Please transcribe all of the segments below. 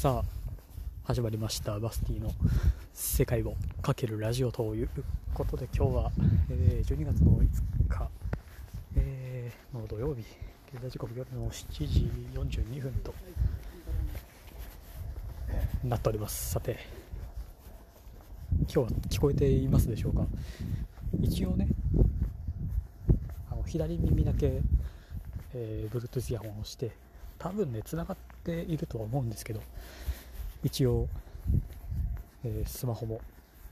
さあ始まりました。バスティの世界をかけるラジオということで今日は、えー、12月の5日、えー、の土曜日。現在時刻夜の7時42分となっております。さて今日は聞こえていますでしょうか？一応ねあの左耳だけ、えー、Bluetooth イヤホンをして多分ね繋がってているとは思うんですけど一応、えー、スマホも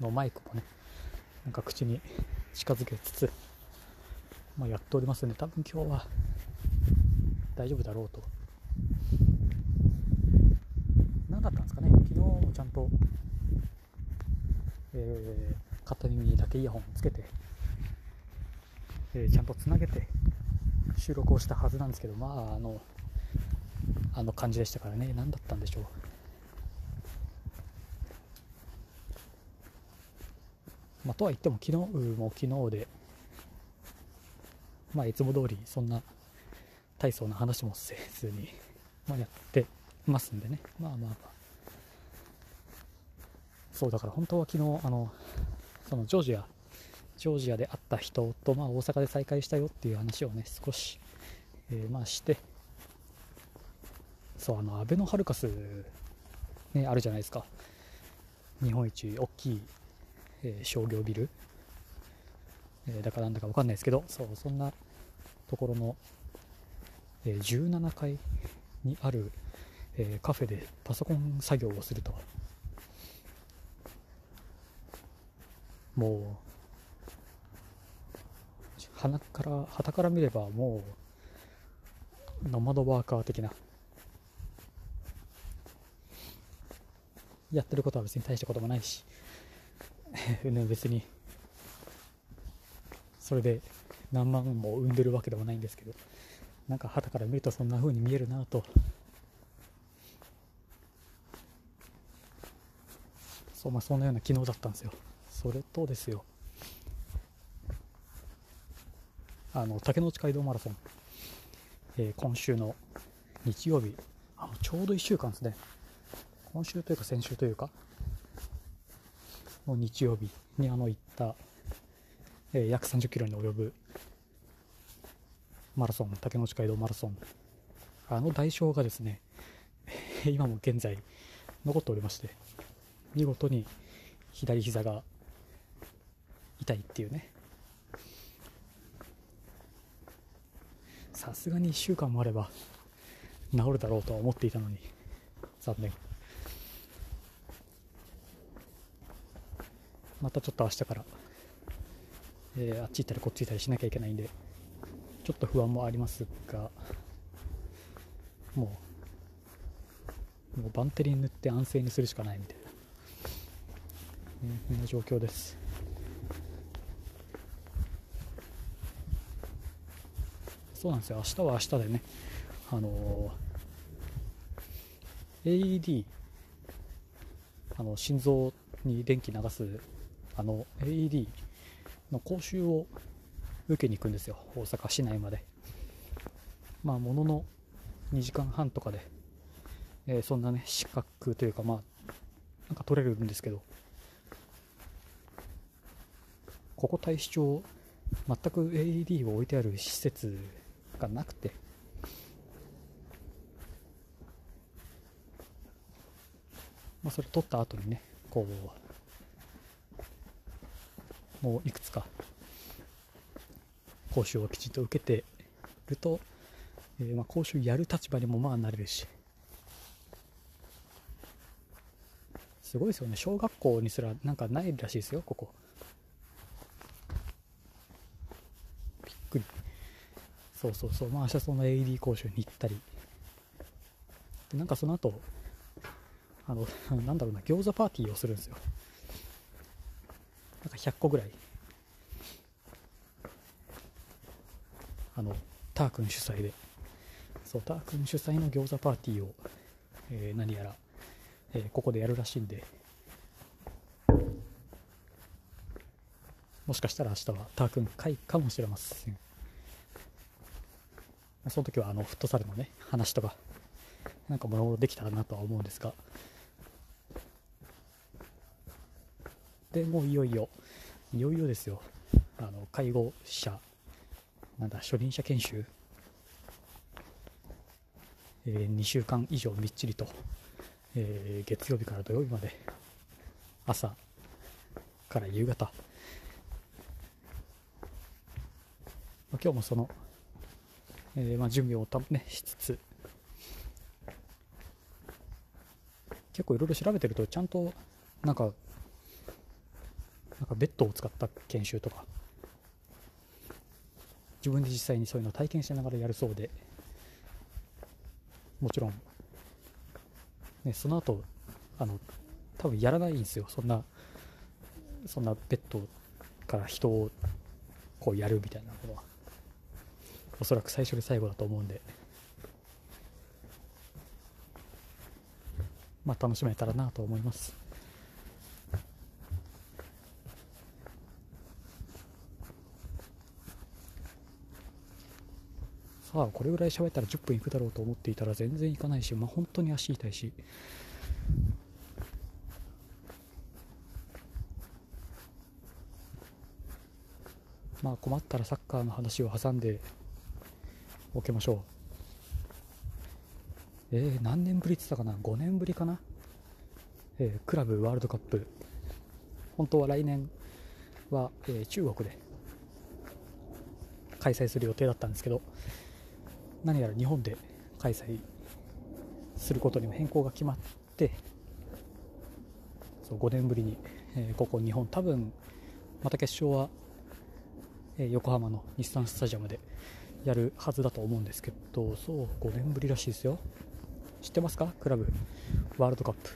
のマイクもねなんか口に近づけつつ、まあ、やっておりますので多分今日は大丈夫だろうと。何だったんですかね？昨日もちゃんと、えー、片耳だけイヤホンをつけて、えー、ちゃんとつなげて収録をしたはずなんですけどまああのあの感じでしたからね。何だったんでしょう。まあ、とは言っても昨日も昨日でまあいつも通りそんな大層な話もせずに、まあ、やってますんでね。まあまあまあ。そうだから本当は昨日あのそのジョージアジョージアで会った人と、まあ、大阪で再会したよっていう話をね少し、え、まあしてそうあのアベノハルカス、ね、あるじゃないですか。日本一大きい、えー、商業ビル、えー、だからなんだか分かんないですけどそうそんなところの、えー、17階にある、えカフェでパソコン作業をすると。もう鼻から旗から見ればもうノマドワーカー的なやってることは別に大したこともないし。別に。それで何万も生んでるわけでもないんですけど。なんか旗から見るとそんな風に見えるなと。そうまあそんなような昨日だったんですよ。それとですよ。あの竹内街道マラソン、えー、今週の日曜日。あのちょうど1週間ですね。今週というか先週というか、の日曜日にあの行った、えー、約30キロに及ぶマラソン、竹之内街道マラソン、あの代償がですね、今も現在残っておりまして、見事に左膝が痛いっていうね。さすがに1週間もあれば治るだろうとは思っていたのに、残念。またちょっと明日から、えー、あっち行ったりこっち行ったりしなきゃいけないんでちょっと不安もありますがもうもうバンテリン塗って安静にするしかないみたいな、ね、そんな状況です。そうなんですよ。明日は明日でねあのー、AED あの心臓に電気流すあの AED の講習を受けに行くんですよ。大阪市内まで。まあものの2時間半とかで、えー、そんなね資格というかまあなんか取れるんですけど。ここ大使町全く AED を置いてある施設がなくて。まあそれ取った後にねこうもういくつか講習をきちんと受けてると、えー、まあ講習やる立場にもまあなれるし。すごいですよね。小学校にすらなんかないらしいですよここ。びっくり。そうそうそう。まあ明日その AED 講習に行ったり。でなんかその後あのなんだろうな餃子パーティーをするんですよ。100個ぐらい。あのター君主催で。そうター君主催の餃子パーティーを、えー、何やら、えー、ここでやるらしいんで。もしかしたら明日はター君会かもしれません。その時はあのフットサルのね話とか、なんかもろもろできたらなとは思うんですが。でもういよいよいよいよですよ。あの介護者なんだ初任者研修、えー、2週間以上みっちりと、えー、月曜日から土曜日まで朝から夕方、まあ、今日もその、えー、まあ、準備をた、ね、しつつ。結構いろいろ調べてるとちゃんとなんかなんかベッドを使った研修とか。自分で実際にそういうのを体験しながらやるそうで。もちろん、ね、その後あの多分やらないんですよ。そんなそんなベッドから人をこうやるみたいなことは。おそらく最初で最後だと思うんで。まあ楽しめたらなと思います。さあこれぐらい喋ったら10分いくだろうと思っていたら全然いかないしまあ本当に足痛いし。まあ困ったらサッカーの話を挟んでおきましょう。えー、何年ぶりって言ったかな？5年ぶりかな、えー、クラブワールドカップ。本当は来年は、えー、中国で開催する予定だったんですけど何やら日本で開催することにも変更が決まってそう5年ぶりに、えー、ここ日本多分また決勝は、えー、横浜の日産スタジアムでやるはずだと思うんですけどそう5年ぶりらしいですよ。知ってますか？クラブワールドカップ。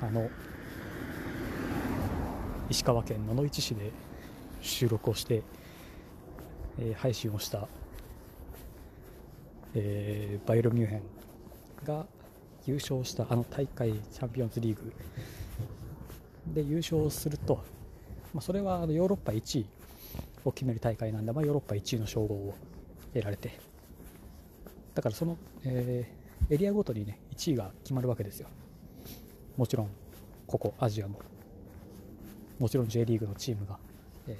あの石川県野々市市で収録をして、えー、配信をした、えー、バイロミュンヘンが優勝したあの大会チャンピオンズリーグで優勝すると、まあ、それはあのヨーロッパ1位を決める大会なんで、まあ、ヨーロッパ1位の称号を得られてだからその、えー、エリアごとにね1位が決まるわけですよ。もちろんここアジアも。もちろん J リーグのチームが。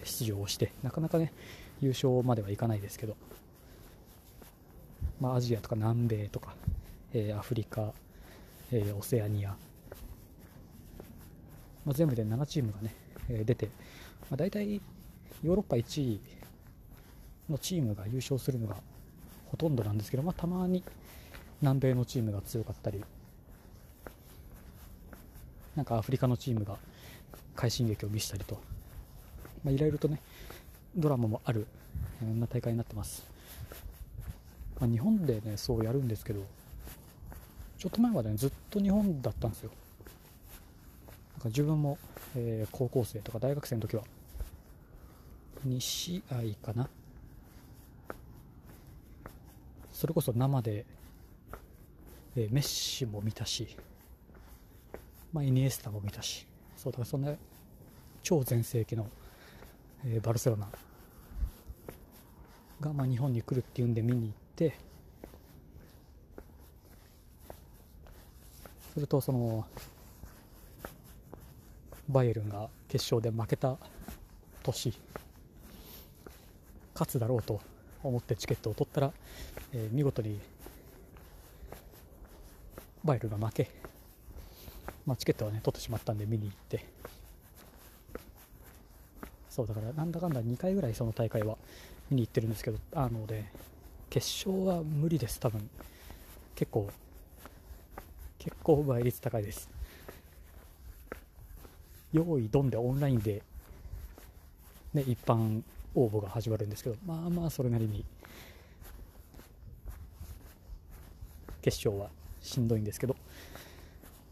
出場をしてなかなかね優勝まではいかないですけど、まあ、アジアとか南米とか、えー、アフリカ、えー、オセアニア、まあ、全部で7チームがね、えー、出て、まあ、大体ヨーロッパ1位のチームが優勝するのがほとんどなんですけど、まあ、たまに南米のチームが強かったりなんかアフリカのチームが快進撃を見せたりとまあ、いろいろとねドラマもあるそんな大会になってます、まあ、日本でねそうやるんですけどちょっと前まで、ね、ずっと日本だったんですよ。なんか自分も、えー、高校生とか大学生の時は2試合かな。それこそ生で、えー、メッシも見たし、まあ、イニエスタも見たしそうだからそんな超全盛期のえ、バルセロナ。が、まあ、日本に来るっていうんで見に行ってするとそのバイエルンが決勝で負けた年勝つだろうと思ってチケットを取ったら、えー、見事にバイエルンが負け、まあ、チケットはね取ってしまったんで見に行ってそうだからなんだかんだ2回ぐらいその大会は見に行ってるんですけどあので決勝は無理です多分。結構結構倍率高いです。用意ドンでオンラインで、ね、一般応募が始まるんですけどまあまあそれなりに決勝はしんどいんですけど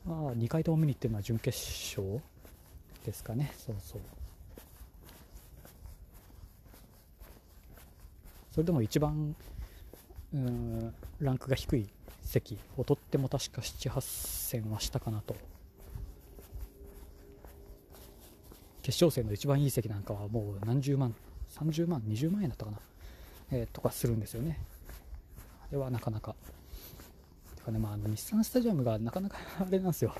まあ2回とも見に行ってるのは準決勝ですかね。そうそう。それでも一番うんランクが低い席を取っても確か78戦はしたかなと決勝戦の一番いい席なんかはもう何十万30万20万円だったかな、えー、とかするんですよね。あれはなかなか。てかね、まあ、あの日産スタジアムがなかなかあれなんですよ。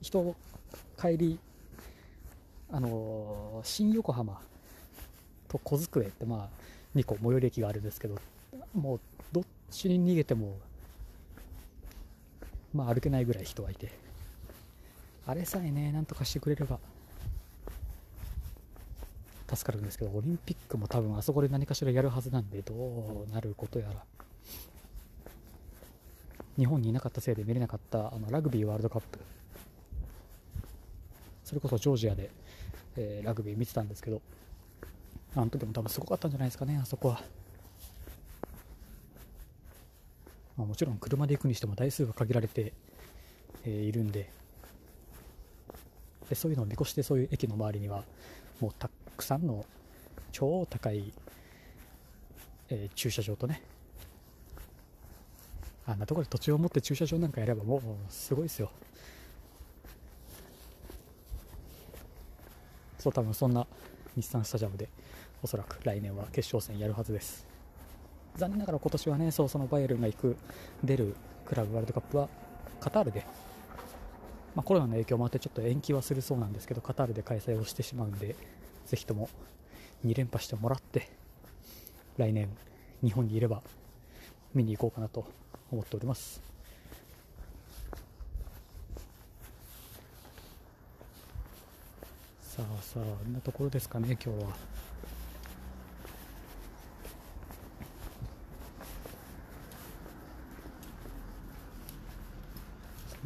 人、帰り、あの、新横浜と小机って、まあ、2個最寄り駅があるんですけど、もう、どっちに逃げても、まあ、歩けないぐらい人はいて、あれさえね、なんとかしてくれれば、助かるんですけど、オリンピックも多分あそこで何かしらやるはずなんで、どうなることやら。日本にいなかったせいで見れなかったあのラグビーワールドカップ。それこそジョージアで、えー、ラグビー見てたんですけど、あの時も多分すごかったんじゃないですかね、あそこは。まあ、もちろん車で行くにしても台数が限られて、えー、いるんでで、そういうのを見越してそういう駅の周りには、もうたくさんの超高い、えー、駐車場とねあんなところで土地を持って駐車場なんかやればもうすごいですよそう多分そんな日産スタジアムでおそらく来年は決勝戦やるはずです。残念ながら今年はねそうそのバイエルンが行く出るクラブワールドカップはカタールでまあ、コロナの影響もあってちょっと延期はするそうなんですけどカタールで開催をしてしまうんでぜひとも2連覇してもらって来年日本にいれば見に行こうかなと思っております。さあさああんなところですかね今日は。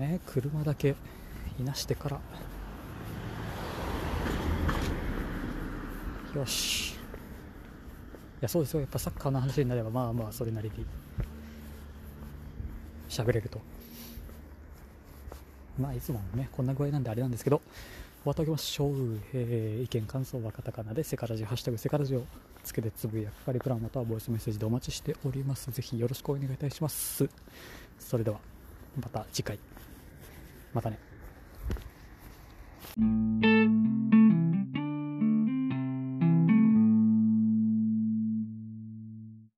ね車だけいなしてから。よし。いやそうですよ。やっぱサッカーの話になればまあまあそれなりに。喋れると。まあいつもねこんな具合なんであれなんですけど終わっておきましょう、えー、意見感想はカタカナでセカラジハッシュタグセカラジをつけてつぶやくかリプランまたはボイスメッセージでお待ちしております。ぜひよろしくお願いいたします。それではまた次回。またね。